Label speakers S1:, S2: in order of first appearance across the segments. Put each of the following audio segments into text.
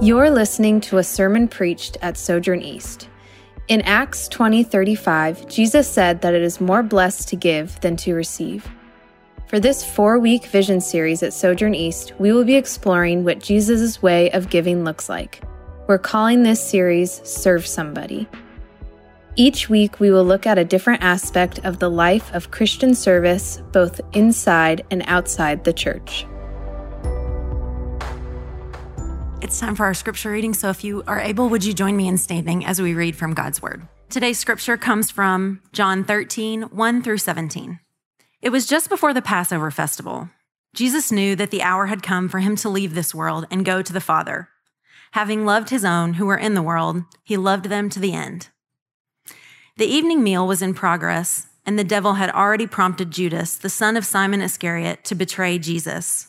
S1: You're listening to a sermon preached at Sojourn East. In Acts 20:35, Jesus said that it is more blessed to give than to receive. For this 4-week vision series at Sojourn East, we will be exploring what Jesus' way of giving looks like. We're calling this series Serve Somebody. Each week, we will look at a different aspect of the life of Christian service, both inside and outside the church.
S2: It's time for our scripture reading. So if you are able, would you join me in standing as we read from God's word? Today's scripture comes from John 13, 1 through 17. It was just before the Passover festival. Jesus knew that the hour had come for him to leave this world and go to the Father. Having loved his own who were in the world, he loved them to the end. The evening meal was in progress, and the devil had already prompted Judas, the son of Simon Iscariot, to betray Jesus.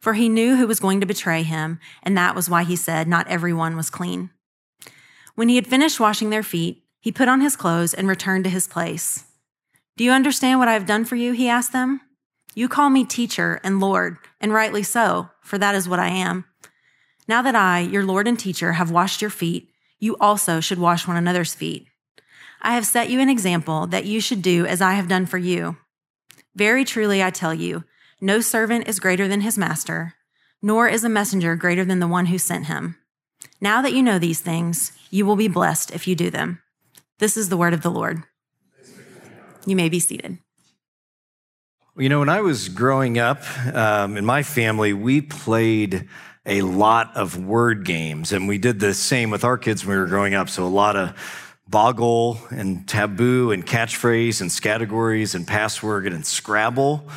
S2: For he knew who was going to betray him, and that was why he said, Not everyone was clean. When he had finished washing their feet, he put on his clothes and returned to his place. Do you understand what I have done for you? He asked them. You call me teacher and Lord, and rightly so, for that is what I am. Now that I, your Lord and teacher, have washed your feet, you also should wash one another's feet. I have set you an example that you should do as I have done for you. Very truly, I tell you, no servant is greater than his master, nor is a messenger greater than the one who sent him. Now that you know these things, you will be blessed if you do them. This is the word of the Lord. You may be seated.
S3: You know, when I was growing up um, in my family, we played a lot of word games, and we did the same with our kids when we were growing up. So, a lot of boggle and taboo and catchphrase and categories and password and Scrabble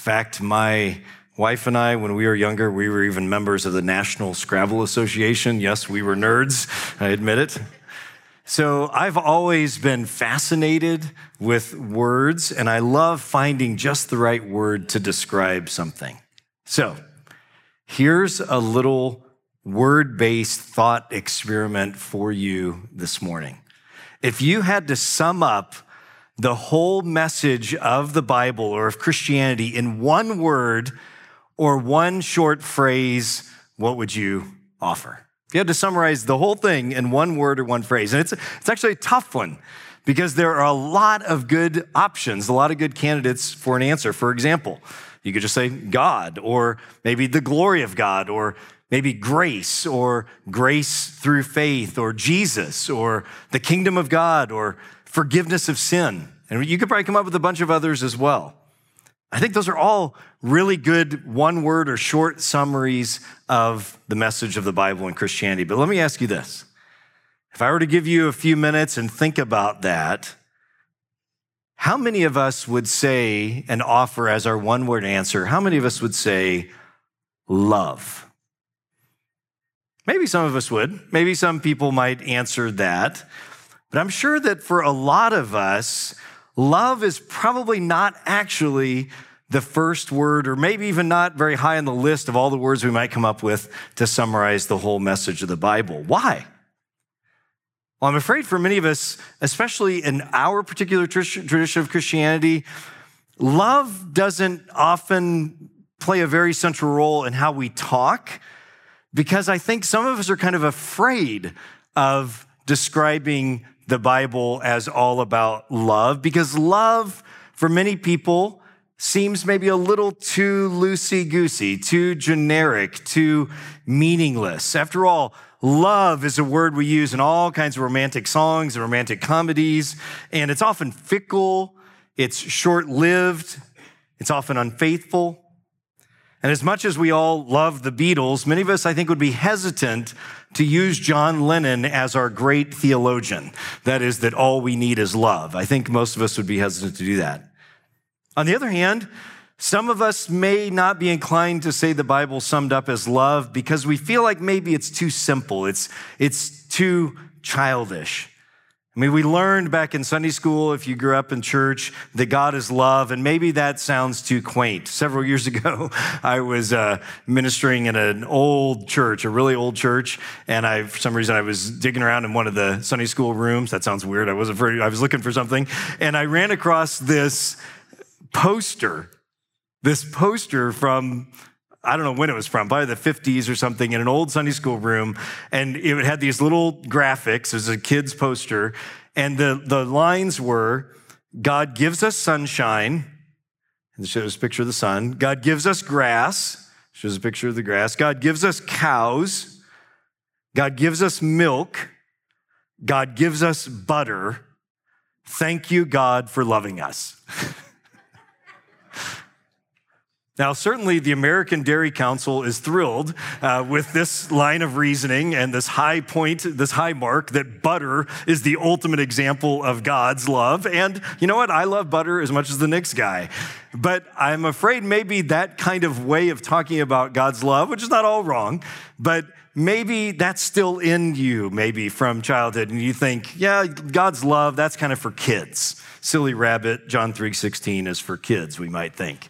S3: fact, my wife and I, when we were younger, we were even members of the National Scrabble Association. Yes, we were nerds, I admit it. So I've always been fascinated with words, and I love finding just the right word to describe something. So here's a little word based thought experiment for you this morning. If you had to sum up the whole message of the Bible or of Christianity in one word or one short phrase, what would you offer? If you had to summarize the whole thing in one word or one phrase, and it's, it's actually a tough one because there are a lot of good options, a lot of good candidates for an answer. For example, you could just say God, or maybe the glory of God, or maybe grace, or grace through faith, or Jesus, or the kingdom of God, or forgiveness of sin. And you could probably come up with a bunch of others as well. I think those are all really good one word or short summaries of the message of the Bible and Christianity. But let me ask you this. If I were to give you a few minutes and think about that, how many of us would say and offer as our one word answer, how many of us would say love? Maybe some of us would. Maybe some people might answer that. But I'm sure that for a lot of us, love is probably not actually the first word, or maybe even not very high on the list of all the words we might come up with to summarize the whole message of the Bible. Why? Well, I'm afraid for many of us, especially in our particular tradition of Christianity, love doesn't often play a very central role in how we talk because I think some of us are kind of afraid of describing the Bible as all about love because love, for many people, seems maybe a little too loosey goosey, too generic, too meaningless. After all, Love is a word we use in all kinds of romantic songs and romantic comedies, and it's often fickle, it's short lived, it's often unfaithful. And as much as we all love the Beatles, many of us, I think, would be hesitant to use John Lennon as our great theologian. That is, that all we need is love. I think most of us would be hesitant to do that. On the other hand, some of us may not be inclined to say the Bible summed up as love because we feel like maybe it's too simple. It's, it's too childish. I mean, we learned back in Sunday school, if you grew up in church, that God is love, and maybe that sounds too quaint. Several years ago, I was uh, ministering in an old church, a really old church, and I, for some reason, I was digging around in one of the Sunday school rooms. That sounds weird. I wasn't very, I was looking for something, and I ran across this poster this poster from I don't know when it was from, probably the 50s or something, in an old Sunday school room. And it had these little graphics. It was a kid's poster. And the, the lines were God gives us sunshine. And it shows a picture of the sun. God gives us grass. Shows a picture of the grass. God gives us cows. God gives us milk. God gives us butter. Thank you, God, for loving us. Now, certainly the American Dairy Council is thrilled uh, with this line of reasoning and this high point, this high mark that butter is the ultimate example of God's love. And you know what? I love butter as much as the next guy. But I'm afraid maybe that kind of way of talking about God's love, which is not all wrong, but maybe that's still in you, maybe from childhood. And you think, yeah, God's love, that's kind of for kids. Silly rabbit, John 3.16 is for kids, we might think.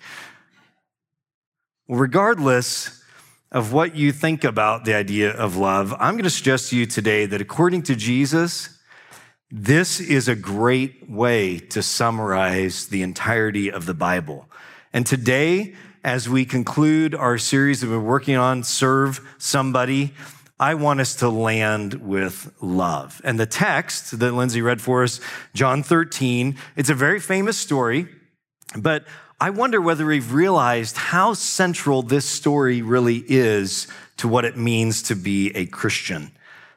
S3: Regardless of what you think about the idea of love, I'm going to suggest to you today that according to Jesus, this is a great way to summarize the entirety of the Bible. And today, as we conclude our series that we're working on, Serve Somebody, I want us to land with love. And the text that Lindsay read for us, John 13, it's a very famous story, but I wonder whether we've realized how central this story really is to what it means to be a Christian,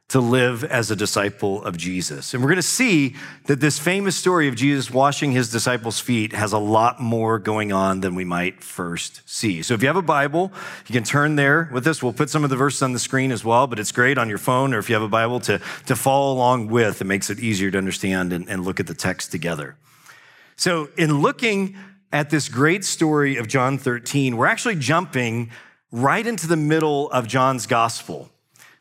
S3: to live as a disciple of Jesus. And we're going to see that this famous story of Jesus washing his disciples' feet has a lot more going on than we might first see. So if you have a Bible, you can turn there with us. We'll put some of the verses on the screen as well, but it's great on your phone or if you have a Bible to, to follow along with. It makes it easier to understand and, and look at the text together. So in looking at this great story of John 13, we're actually jumping right into the middle of John's gospel.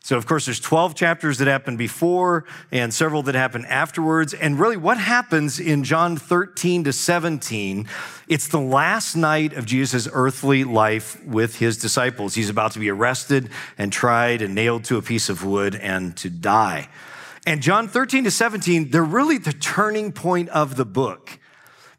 S3: So, of course, there's 12 chapters that happen before and several that happen afterwards. And really, what happens in John 13 to 17, it's the last night of Jesus' earthly life with his disciples. He's about to be arrested and tried and nailed to a piece of wood and to die. And John 13 to 17, they're really the turning point of the book.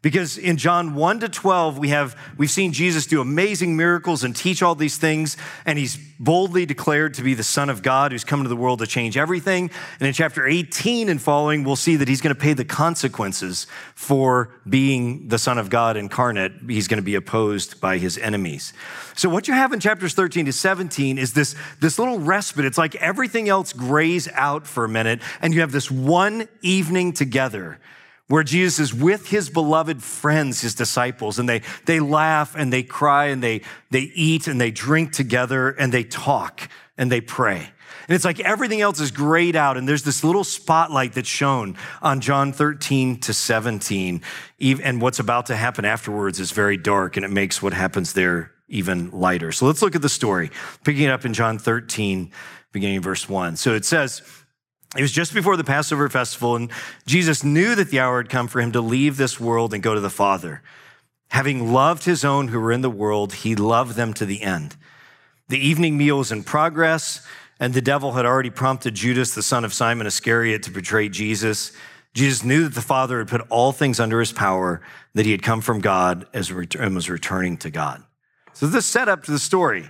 S3: Because in John 1 to 12, we have, we've seen Jesus do amazing miracles and teach all these things, and he's boldly declared to be the Son of God who's come into the world to change everything. And in chapter 18 and following, we'll see that he's going to pay the consequences for being the Son of God incarnate. He's going to be opposed by his enemies. So what you have in chapters 13 to 17 is this, this little respite. It's like everything else grays out for a minute, and you have this one evening together where Jesus is with his beloved friends, his disciples, and they, they laugh and they cry and they, they eat and they drink together and they talk and they pray. And it's like everything else is grayed out, and there's this little spotlight that's shown on John 13 to 17. And what's about to happen afterwards is very dark, and it makes what happens there even lighter. So let's look at the story, picking it up in John 13, beginning verse 1. So it says, it was just before the Passover festival, and Jesus knew that the hour had come for him to leave this world and go to the Father. Having loved his own who were in the world, he loved them to the end. The evening meal was in progress, and the devil had already prompted Judas, the son of Simon Iscariot, to betray Jesus. Jesus knew that the Father had put all things under his power, that he had come from God and was returning to God. So this set up to the story.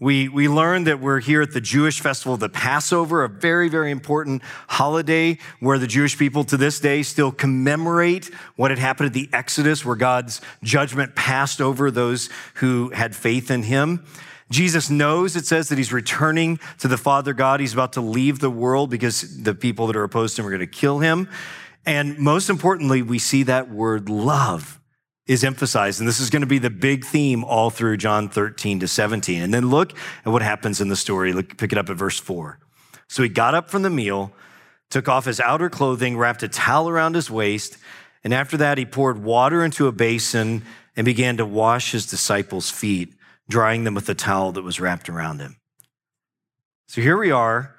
S3: We, we learned that we're here at the Jewish festival of the Passover, a very, very important holiday where the Jewish people to this day still commemorate what had happened at the Exodus, where God's judgment passed over those who had faith in him. Jesus knows, it says, that he's returning to the Father God. He's about to leave the world because the people that are opposed to him are going to kill him. And most importantly, we see that word love is emphasized. And this is going to be the big theme all through John 13 to 17. And then look at what happens in the story. Look, pick it up at verse 4. So he got up from the meal, took off his outer clothing, wrapped a towel around his waist, and after that, he poured water into a basin and began to wash his disciples' feet drying them with the towel that was wrapped around him. So here we are.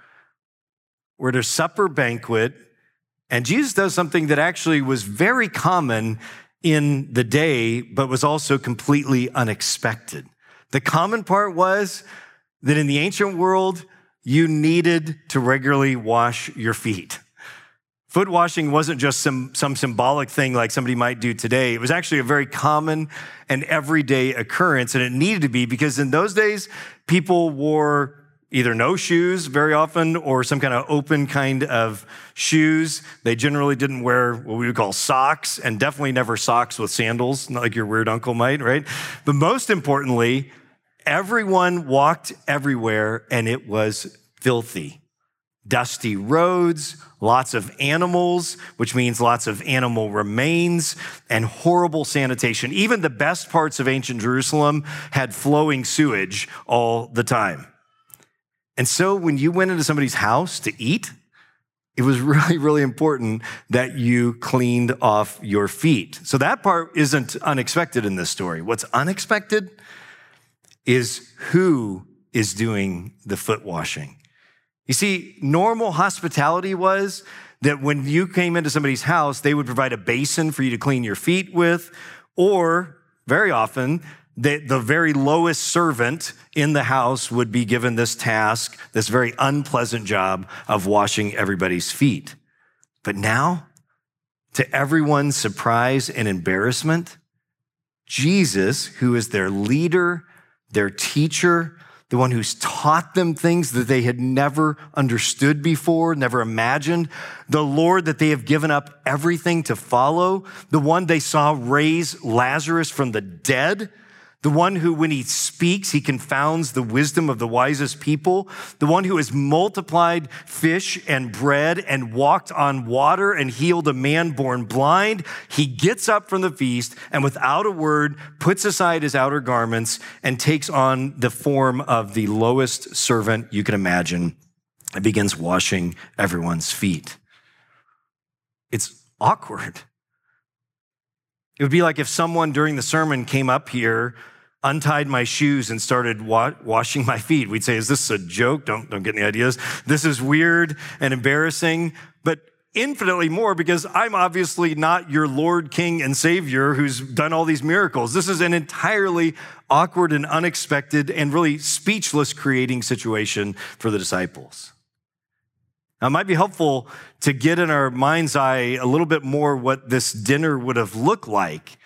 S3: We're at a supper banquet, and Jesus does something that actually was very common in the day, but was also completely unexpected. The common part was that in the ancient world, you needed to regularly wash your feet. Foot washing wasn't just some, some symbolic thing like somebody might do today. It was actually a very common and everyday occurrence, and it needed to be because in those days, people wore either no shoes very often or some kind of open kind of shoes. They generally didn't wear what we would call socks, and definitely never socks with sandals, not like your weird uncle might, right? But most importantly, everyone walked everywhere and it was filthy dusty roads, lots of animals, which means lots of animal remains, and horrible sanitation. Even the best parts of ancient Jerusalem had flowing sewage all the time. And so when you went into somebody's house to eat, it was really, really important that you cleaned off your feet. So that part isn't unexpected in this story. What's unexpected is who is doing the foot washing. You see, normal hospitality was that when you came into somebody's house, they would provide a basin for you to clean your feet with, or very often, the, the very lowest servant in the house would be given this task, this very unpleasant job of washing everybody's feet. But now, to everyone's surprise and embarrassment, Jesus, who is their leader, their teacher, the one who's taught them things that they had never understood before, never imagined, the Lord that they have given up everything to follow, the one they saw raise Lazarus from the dead, the one who, when he speaks, he confounds the wisdom of the wisest people, the one who has multiplied fish and bread and walked on water and healed a man born blind. He gets up from the feast and without a word puts aside his outer garments and takes on the form of the lowest servant you can imagine and begins washing everyone's feet. It's awkward. It would be like if someone during the sermon came up here untied my shoes and started wa- washing my feet. We'd say, is this a joke? Don't, don't get any ideas. This is weird and embarrassing, but infinitely more because I'm obviously not your Lord, King, and Savior who's done all these miracles. This is an entirely awkward and unexpected and really speechless creating situation for the disciples. Now, it might be helpful to get in our mind's eye a little bit more what this dinner would have looked like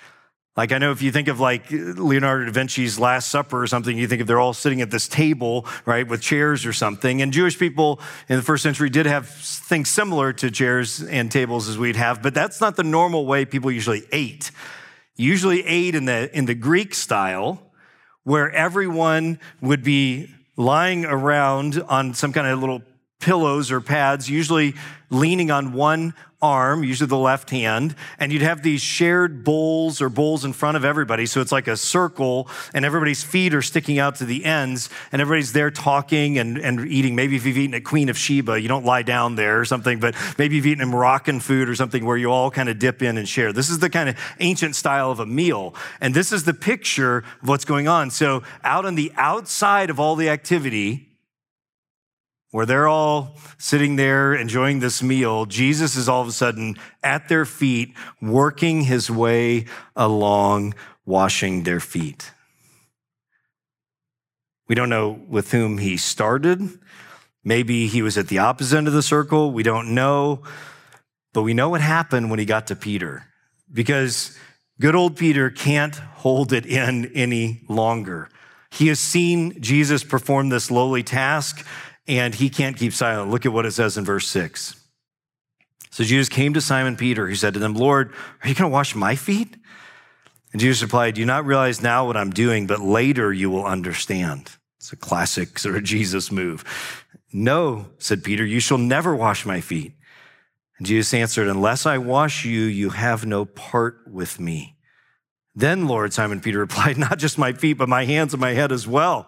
S3: like, I know if you think of like Leonardo da Vinci's Last Supper or something, you think of they're all sitting at this table, right, with chairs or something. And Jewish people in the first century did have things similar to chairs and tables as we'd have, but that's not the normal way people usually ate. Usually ate in the, in the Greek style, where everyone would be lying around on some kind of little pillows or pads, usually leaning on one arm, usually the left hand, and you'd have these shared bowls or bowls in front of everybody. So it's like a circle, and everybody's feet are sticking out to the ends, and everybody's there talking and, and eating. Maybe if you've eaten at Queen of Sheba, you don't lie down there or something, but maybe you've eaten a Moroccan food or something where you all kind of dip in and share. This is the kind of ancient style of a meal. And this is the picture of what's going on. So out on the outside of all the activity, where they're all sitting there enjoying this meal, Jesus is all of a sudden at their feet, working his way along, washing their feet. We don't know with whom he started. Maybe he was at the opposite end of the circle. We don't know. But we know what happened when he got to Peter because good old Peter can't hold it in any longer. He has seen Jesus perform this lowly task and he can't keep silent. Look at what it says in verse 6. So Jesus came to Simon Peter. He said to them, Lord, are you going to wash my feet? And Jesus replied, Do you not realize now what I'm doing, but later you will understand. It's a classic sort of Jesus move. No, said Peter, you shall never wash my feet. And Jesus answered, Unless I wash you, you have no part with me. Then, Lord, Simon Peter replied, Not just my feet, but my hands and my head as well.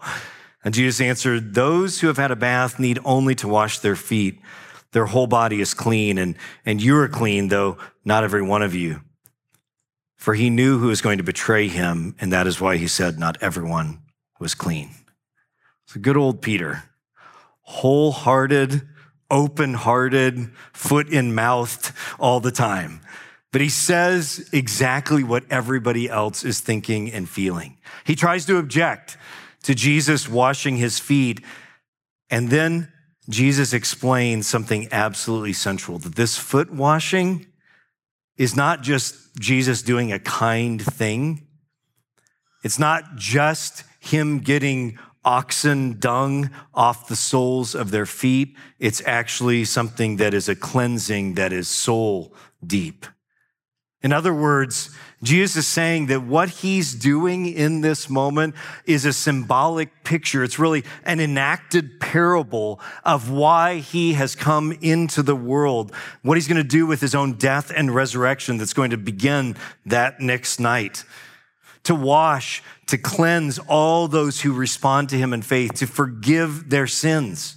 S3: And Jesus answered, Those who have had a bath need only to wash their feet. Their whole body is clean, and, and you are clean, though not every one of you. For he knew who was going to betray him, and that is why he said, Not everyone was clean. A good old Peter, wholehearted, open hearted, foot in mouthed all the time. But he says exactly what everybody else is thinking and feeling. He tries to object to Jesus washing his feet. And then Jesus explains something absolutely central that this foot washing is not just Jesus doing a kind thing. It's not just him getting oxen dung off the soles of their feet. It's actually something that is a cleansing that is soul deep. In other words, Jesus is saying that what he's doing in this moment is a symbolic picture. It's really an enacted parable of why he has come into the world, what he's going to do with his own death and resurrection that's going to begin that next night. To wash, to cleanse all those who respond to him in faith, to forgive their sins.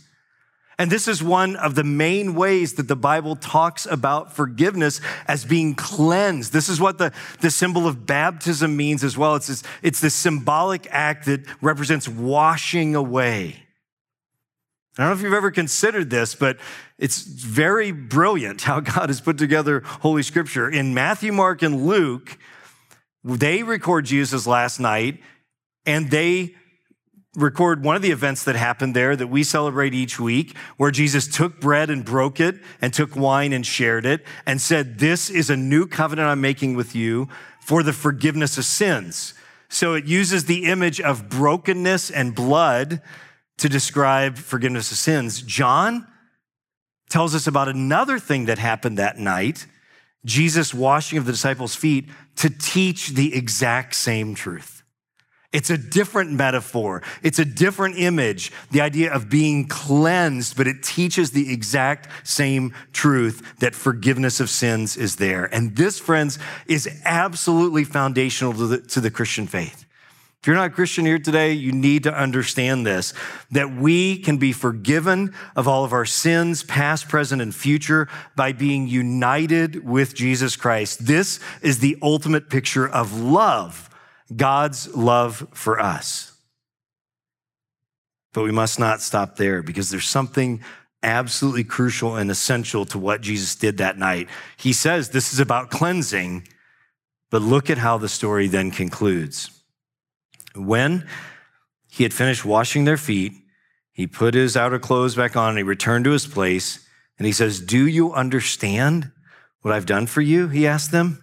S3: And this is one of the main ways that the Bible talks about forgiveness as being cleansed. This is what the, the symbol of baptism means as well. It's this, it's this symbolic act that represents washing away. I don't know if you've ever considered this, but it's very brilliant how God has put together Holy Scripture. In Matthew, Mark, and Luke, they record Jesus' last night and they record one of the events that happened there that we celebrate each week, where Jesus took bread and broke it and took wine and shared it and said, This is a new covenant I'm making with you for the forgiveness of sins. So it uses the image of brokenness and blood to describe forgiveness of sins. John tells us about another thing that happened that night Jesus washing of the disciples' feet to teach the exact same truth. It's a different metaphor. It's a different image, the idea of being cleansed, but it teaches the exact same truth that forgiveness of sins is there. And this, friends, is absolutely foundational to the, to the Christian faith. If you're not a Christian here today, you need to understand this, that we can be forgiven of all of our sins, past, present, and future by being united with Jesus Christ. This is the ultimate picture of love God's love for us. But we must not stop there because there's something absolutely crucial and essential to what Jesus did that night. He says this is about cleansing, but look at how the story then concludes. When he had finished washing their feet, he put his outer clothes back on and he returned to his place. And he says, Do you understand what I've done for you? He asked them.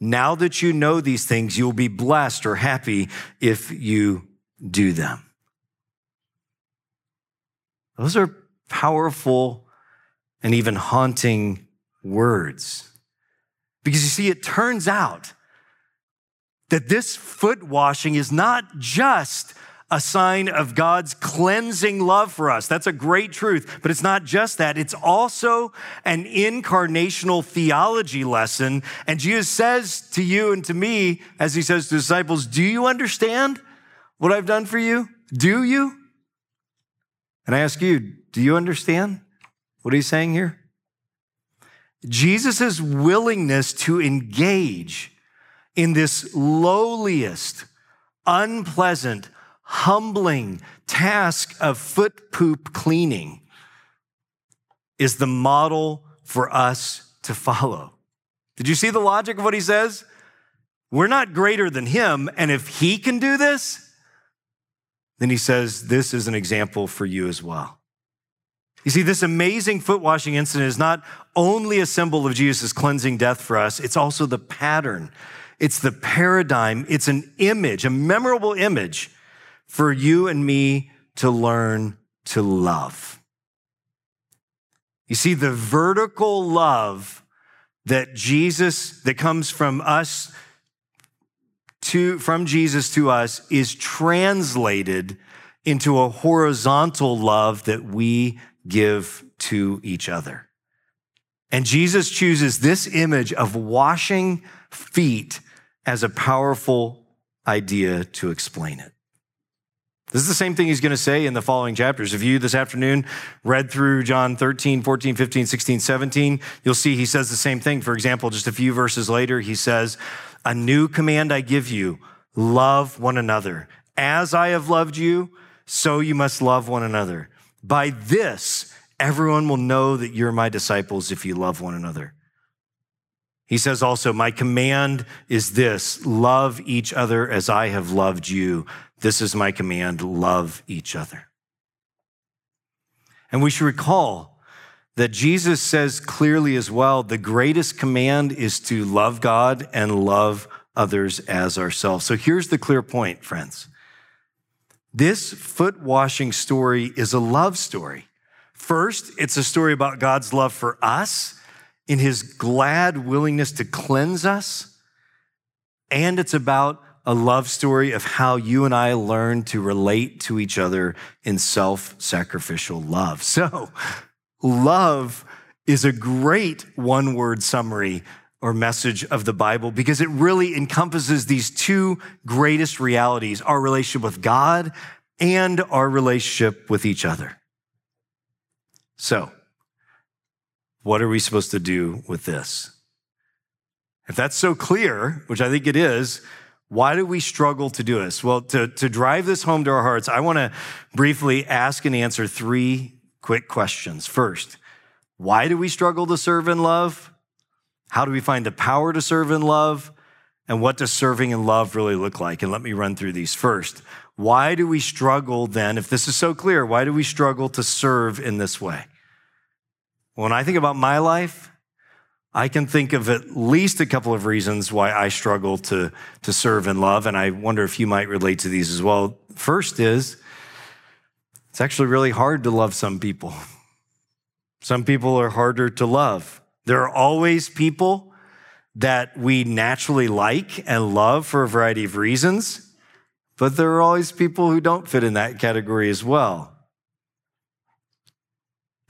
S3: Now that you know these things, you'll be blessed or happy if you do them. Those are powerful and even haunting words. Because you see, it turns out that this foot washing is not just a sign of God's cleansing love for us. That's a great truth, but it's not just that. It's also an incarnational theology lesson. And Jesus says to you and to me, as he says to disciples, do you understand what I've done for you? Do you? And I ask you, do you understand what he's saying here? Jesus' willingness to engage in this lowliest, unpleasant, humbling task of foot poop cleaning is the model for us to follow. Did you see the logic of what he says? We're not greater than him. And if he can do this, then he says, This is an example for you as well. You see, this amazing foot washing incident is not only a symbol of Jesus' cleansing death for us, it's also the pattern. It's the paradigm. It's an image, a memorable image for you and me to learn to love. You see, the vertical love that Jesus, that comes from us to, from Jesus to us is translated into a horizontal love that we give to each other. And Jesus chooses this image of washing feet as a powerful idea to explain it. This is the same thing he's going to say in the following chapters. If you this afternoon read through John 13, 14, 15, 16, 17, you'll see he says the same thing. For example, just a few verses later, he says, A new command I give you love one another. As I have loved you, so you must love one another. By this, everyone will know that you're my disciples if you love one another. He says also, My command is this love each other as I have loved you. This is my command love each other. And we should recall that Jesus says clearly as well the greatest command is to love God and love others as ourselves. So here's the clear point, friends. This foot washing story is a love story. First, it's a story about God's love for us in his glad willingness to cleanse us. And it's about a love story of how you and I learn to relate to each other in self sacrificial love. So, love is a great one word summary or message of the Bible because it really encompasses these two greatest realities our relationship with God and our relationship with each other. So, what are we supposed to do with this? If that's so clear, which I think it is, why do we struggle to do this? Well, to, to drive this home to our hearts, I want to briefly ask and answer three quick questions. First, why do we struggle to serve in love? How do we find the power to serve in love? And what does serving in love really look like? And let me run through these first. Why do we struggle then, if this is so clear, why do we struggle to serve in this way? When I think about my life, I can think of at least a couple of reasons why I struggle to, to serve and love, and I wonder if you might relate to these as well. First is, it's actually really hard to love some people. Some people are harder to love. There are always people that we naturally like and love for a variety of reasons, but there are always people who don't fit in that category as well.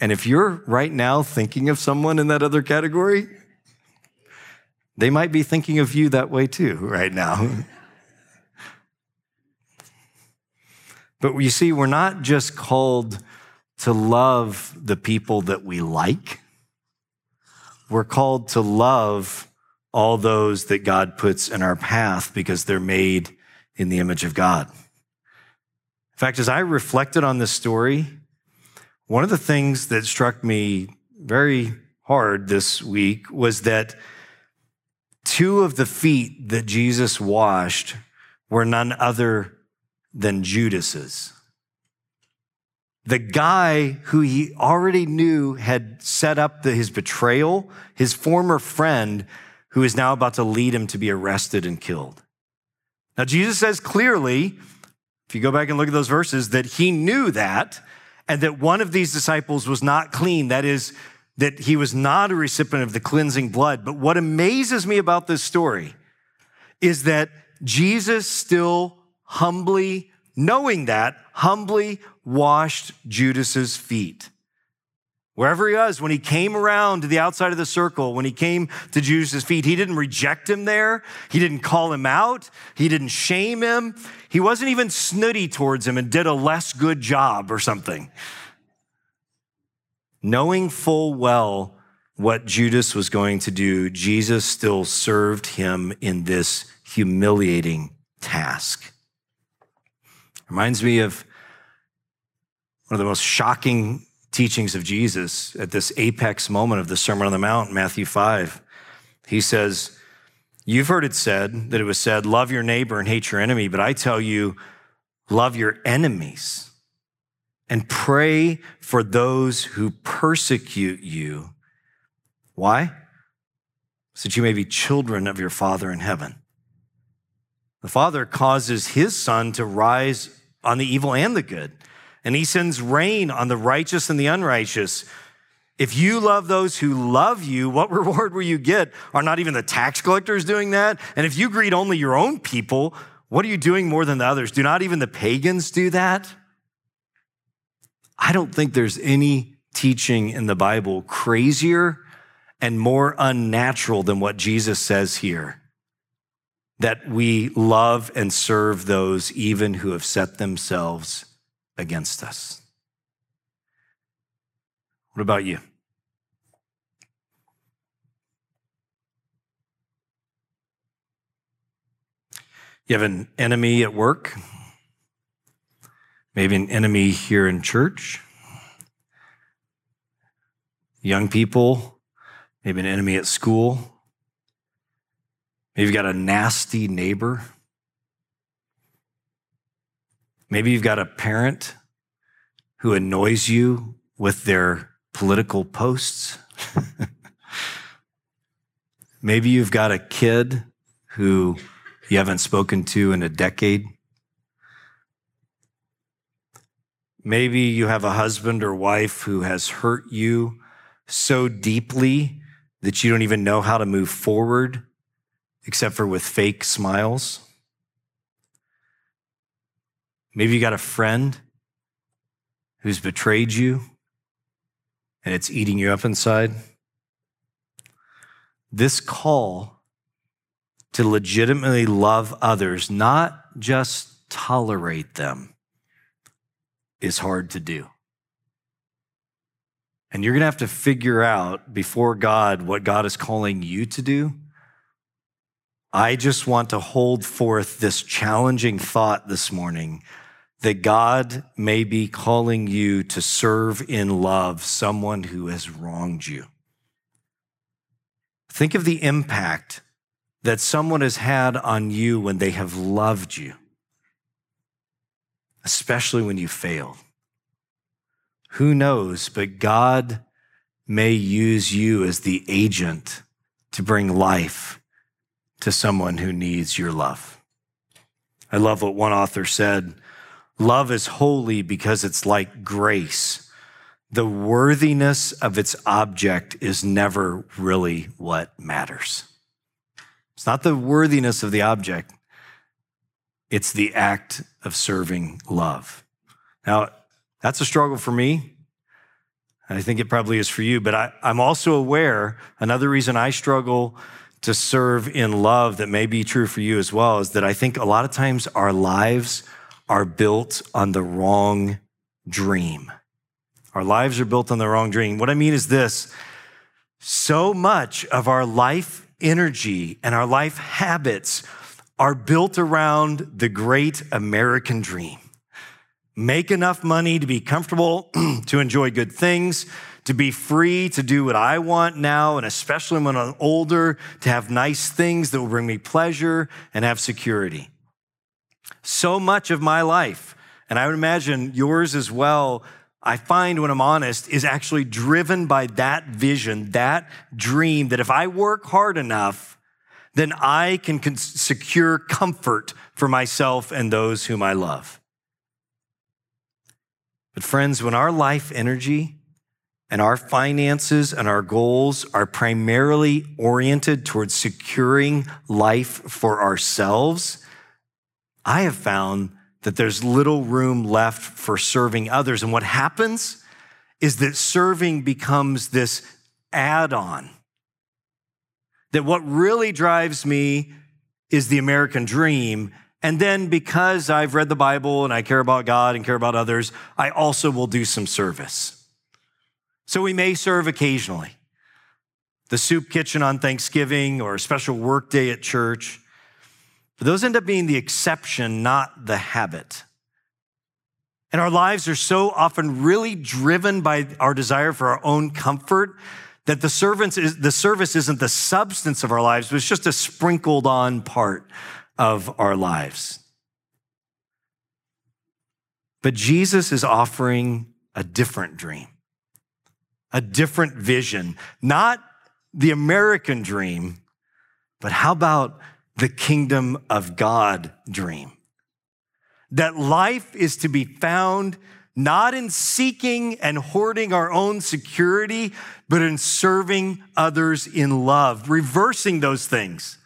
S3: And if you're right now thinking of someone in that other category, they might be thinking of you that way too right now. but you see, we're not just called to love the people that we like, we're called to love all those that God puts in our path because they're made in the image of God. In fact, as I reflected on this story, one of the things that struck me very hard this week was that two of the feet that Jesus washed were none other than Judas's. The guy who he already knew had set up the, his betrayal, his former friend, who is now about to lead him to be arrested and killed. Now, Jesus says clearly, if you go back and look at those verses, that he knew that and that one of these disciples was not clean. That is, that he was not a recipient of the cleansing blood. But what amazes me about this story is that Jesus still humbly, knowing that, humbly washed Judas's feet. Wherever he was, when he came around to the outside of the circle, when he came to Judas' feet, he didn't reject him there. He didn't call him out. He didn't shame him. He wasn't even snooty towards him and did a less good job or something. Knowing full well what Judas was going to do, Jesus still served him in this humiliating task. Reminds me of one of the most shocking teachings of Jesus at this apex moment of the Sermon on the Mount, Matthew 5. He says, You've heard it said that it was said, Love your neighbor and hate your enemy, but I tell you, love your enemies and pray for those who persecute you. Why? So that you may be children of your Father in heaven. The Father causes his sun to rise on the evil and the good, and he sends rain on the righteous and the unrighteous. If you love those who love you, what reward will you get? Are not even the tax collectors doing that? And if you greet only your own people, what are you doing more than the others? Do not even the pagans do that? I don't think there's any teaching in the Bible crazier and more unnatural than what Jesus says here that we love and serve those even who have set themselves against us. What about you? You have an enemy at work, maybe an enemy here in church. Young people, maybe an enemy at school. Maybe you've got a nasty neighbor. Maybe you've got a parent who annoys you with their political posts. Maybe you've got a kid who you haven't spoken to in a decade. Maybe you have a husband or wife who has hurt you so deeply that you don't even know how to move forward except for with fake smiles. Maybe you got a friend who's betrayed you and it's eating you up inside. This call to legitimately love others, not just tolerate them, is hard to do. And you're going to have to figure out before God what God is calling you to do. I just want to hold forth this challenging thought this morning that God may be calling you to serve in love someone who has wronged you. Think of the impact that someone has had on you when they have loved you, especially when you failed. Who knows, but God may use you as the agent to bring life to someone who needs your love. I love what one author said love is holy because it's like grace. The worthiness of its object is never really what matters. It's not the worthiness of the object, it's the act of serving love. Now, that's a struggle for me. I think it probably is for you, but I, am also aware another reason I struggle to serve in love that may be true for you as well is that I think a lot of times our lives are built on the wrong dream. Our lives are built on the wrong dream. What I mean is this so much of our life energy and our life habits are built around the great American dream. Make enough money to be comfortable, to enjoy good things, to be free to do what I want now, and especially when I'm older, to have nice things that will bring me pleasure and have security. So much of my life, and I would imagine yours as well, I find when I'm honest, is actually driven by that vision, that dream that if I work hard enough, then I can secure comfort for myself and those whom I love. But, friends, when our life energy and our finances and our goals are primarily oriented towards securing life for ourselves, I have found that there's little room left for serving others. And what happens is that serving becomes this add on. That what really drives me is the American dream. And then because I've read the Bible and I care about God and care about others, I also will do some service. So we may serve occasionally. The soup kitchen on Thanksgiving or a special work day at church. But those end up being the exception, not the habit. And our lives are so often really driven by our desire for our own comfort that the servants is, the service isn't the substance of our lives, but it's just a sprinkled on part of our lives. But Jesus is offering a different dream, a different vision, not the American dream, but how about the kingdom of God dream? That life is to be found not in seeking and hoarding our own security, but in serving others in love, reversing those things.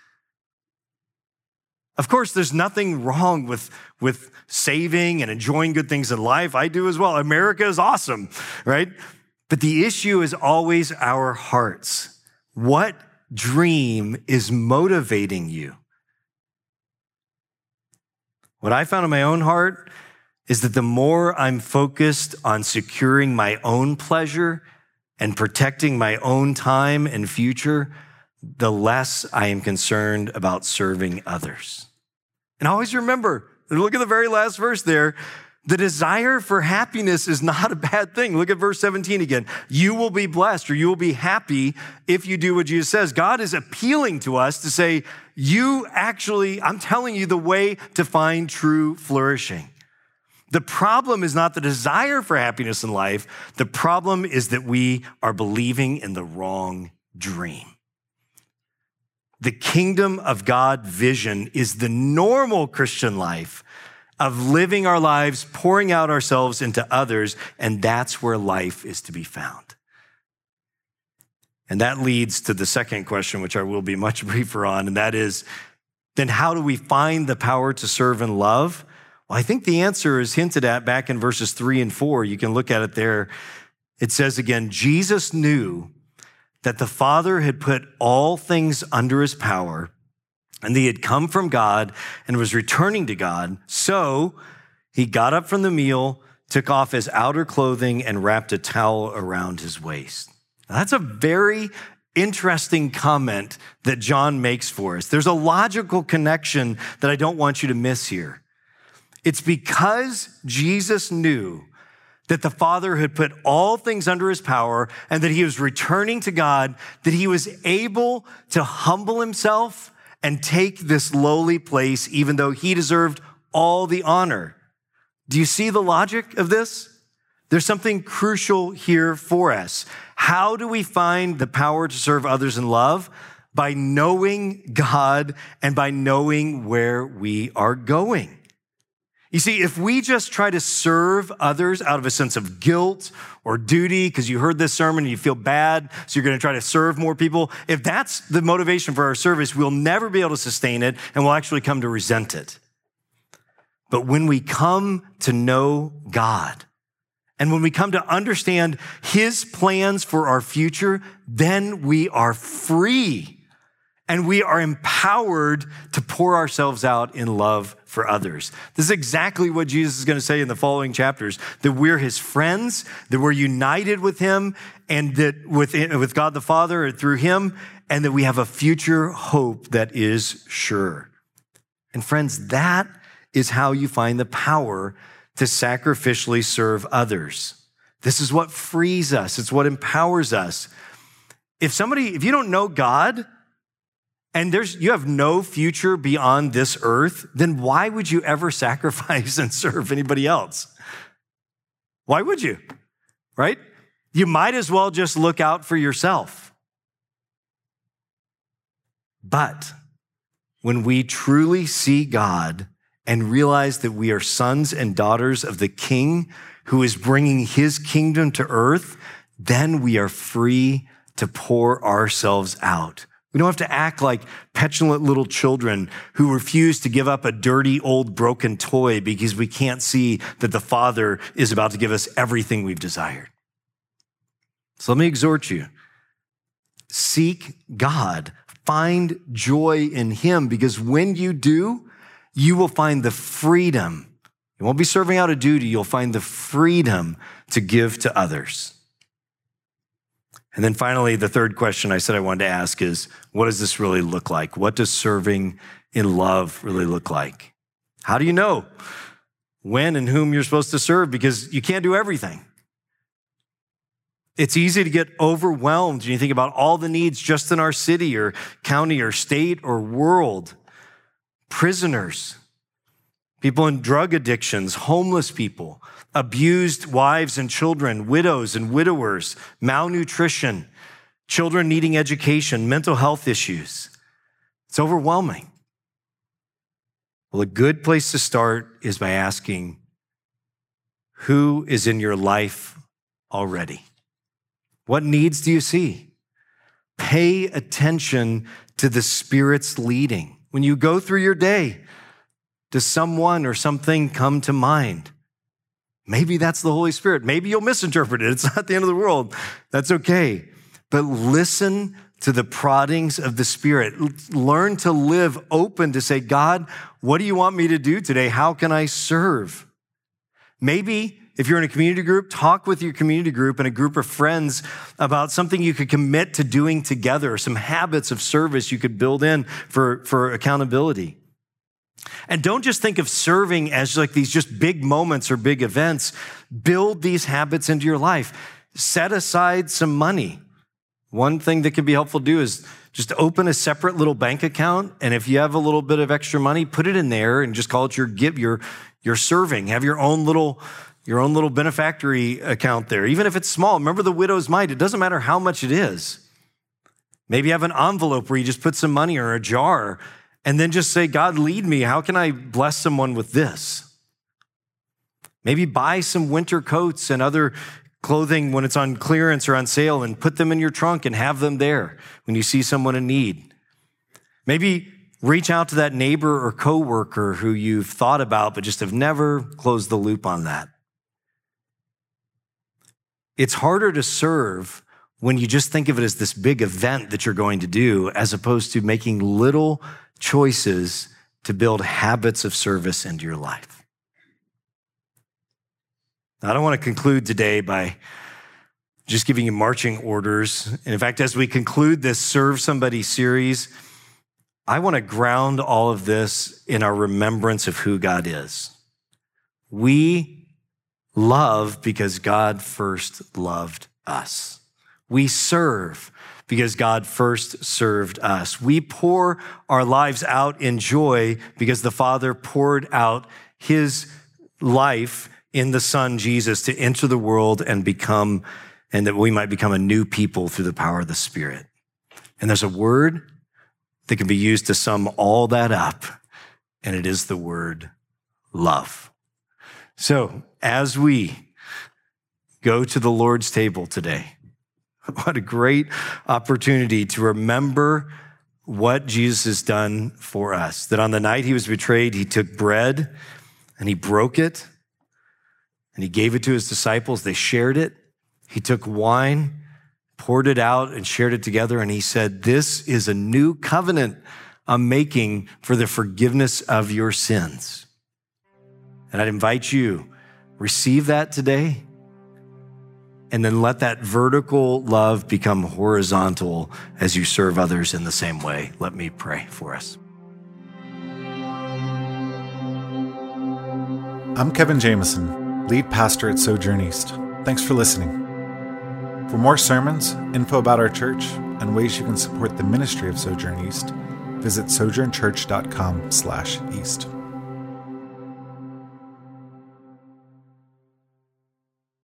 S3: Of course, there's nothing wrong with, with saving and enjoying good things in life. I do as well. America is awesome, right? But the issue is always our hearts. What dream is motivating you? What I found in my own heart is that the more I'm focused on securing my own pleasure and protecting my own time and future, the less I am concerned about serving others. And always remember, look at the very last verse there. The desire for happiness is not a bad thing. Look at verse 17 again. You will be blessed or you will be happy if you do what Jesus says. God is appealing to us to say, you actually, I'm telling you the way to find true flourishing. The problem is not the desire for happiness in life. The problem is that we are believing in the wrong dream. The kingdom of God vision is the normal Christian life of living our lives, pouring out ourselves into others, and that's where life is to be found. And that leads to the second question, which I will be much briefer on, and that is then how do we find the power to serve and love? Well, I think the answer is hinted at back in verses three and four. You can look at it there. It says again, Jesus knew that the Father had put all things under his power and he had come from God and was returning to God. So he got up from the meal, took off his outer clothing, and wrapped a towel around his waist. Now, that's a very interesting comment that John makes for us. There's a logical connection that I don't want you to miss here. It's because Jesus knew that the Father had put all things under his power and that he was returning to God, that he was able to humble himself and take this lowly place, even though he deserved all the honor. Do you see the logic of this? There's something crucial here for us. How do we find the power to serve others in love? By knowing God and by knowing where we are going. You see, if we just try to serve others out of a sense of guilt or duty, because you heard this sermon and you feel bad, so you're going to try to serve more people, if that's the motivation for our service, we'll never be able to sustain it and we'll actually come to resent it. But when we come to know God, and when we come to understand his plans for our future, then we are free and we are empowered to pour ourselves out in love for others. This is exactly what Jesus is going to say in the following chapters that we're his friends, that we're united with him, and that with, with God the Father and through him, and that we have a future hope that is sure. And friends, that is how you find the power to sacrificially serve others. This is what frees us, it's what empowers us. If somebody, if you don't know God, and there's you have no future beyond this earth, then why would you ever sacrifice and serve anybody else? Why would you? Right? You might as well just look out for yourself. But when we truly see God and realize that we are sons and daughters of the King who is bringing his kingdom to earth, then we are free to pour ourselves out we don't have to act like petulant little children who refuse to give up a dirty, old, broken toy because we can't see that the Father is about to give us everything we've desired. So let me exhort you seek God, find joy in Him, because when you do, you will find the freedom. You won't be serving out a duty, you'll find the freedom to give to others. And then finally, the third question I said I wanted to ask is what does this really look like? What does serving in love really look like? How do you know when and whom you're supposed to serve? Because you can't do everything. It's easy to get overwhelmed when you think about all the needs just in our city or county or state or world. Prisoners, people in drug addictions, homeless people, abused wives and children, widows and widowers, malnutrition, children needing education, mental health issues. It's overwhelming. Well, a good place to start is by asking, who is in your life already? What needs do you see? Pay attention to the Spirit's leading. When you go through your day, does someone or something come to mind? Maybe that's the Holy Spirit. Maybe you'll misinterpret it. It's not the end of the world. That's okay. But listen to the proddings of the Spirit. Learn to live open to say, God, what do you want me to do today? How can I serve? Maybe if you're in a community group, talk with your community group and a group of friends about something you could commit to doing together, some habits of service you could build in for, for accountability. And don't just think of serving as like these just big moments or big events. Build these habits into your life. Set aside some money. One thing that can be helpful to do is just open a separate little bank account. And if you have a little bit of extra money, put it in there and just call it your give, your, your serving. Have your own little, your own little benefactory account there. Even if it's small, remember the widow's mite. It doesn't matter how much it is. Maybe you have an envelope where you just put some money or a jar and then just say, God, lead me. How can I bless someone with this? Maybe buy some winter coats and other clothing when it's on clearance or on sale and put them in your trunk and have them there when you see someone in need. Maybe reach out to that neighbor or coworker who you've thought about but just have never closed the loop on that. It's harder to serve when you just think of it as this big event that you're going to do as opposed to making little choices to build habits of service into your life. Now, I don't want to conclude today by just giving you marching orders. And in fact, as we conclude this Serve Somebody series, I want to ground all of this in our remembrance of who God is. We love because God first loved us. We serve because God first served us. We pour our lives out in joy because the Father poured out his life in the Son, Jesus, to enter the world and become, and that we might become a new people through the power of the Spirit. And there's a word that can be used to sum all that up, and it is the word love. So as we go to the Lord's table today, What a great opportunity to remember what Jesus has done for us. That on the night he was betrayed, he took bread and he broke it and he gave it to his disciples. They shared it. He took wine, poured it out, and shared it together. And he said, This is a new covenant I'm making for the forgiveness of your sins. And I'd invite you, receive that today and then let that vertical love become horizontal as you serve others in the same way. Let me pray for us.
S4: I'm Kevin Jameson, lead pastor at Sojourn East. Thanks for listening. For more sermons, info about our church, and ways you can support the ministry of Sojourn East, visit sojournchurch.com/east.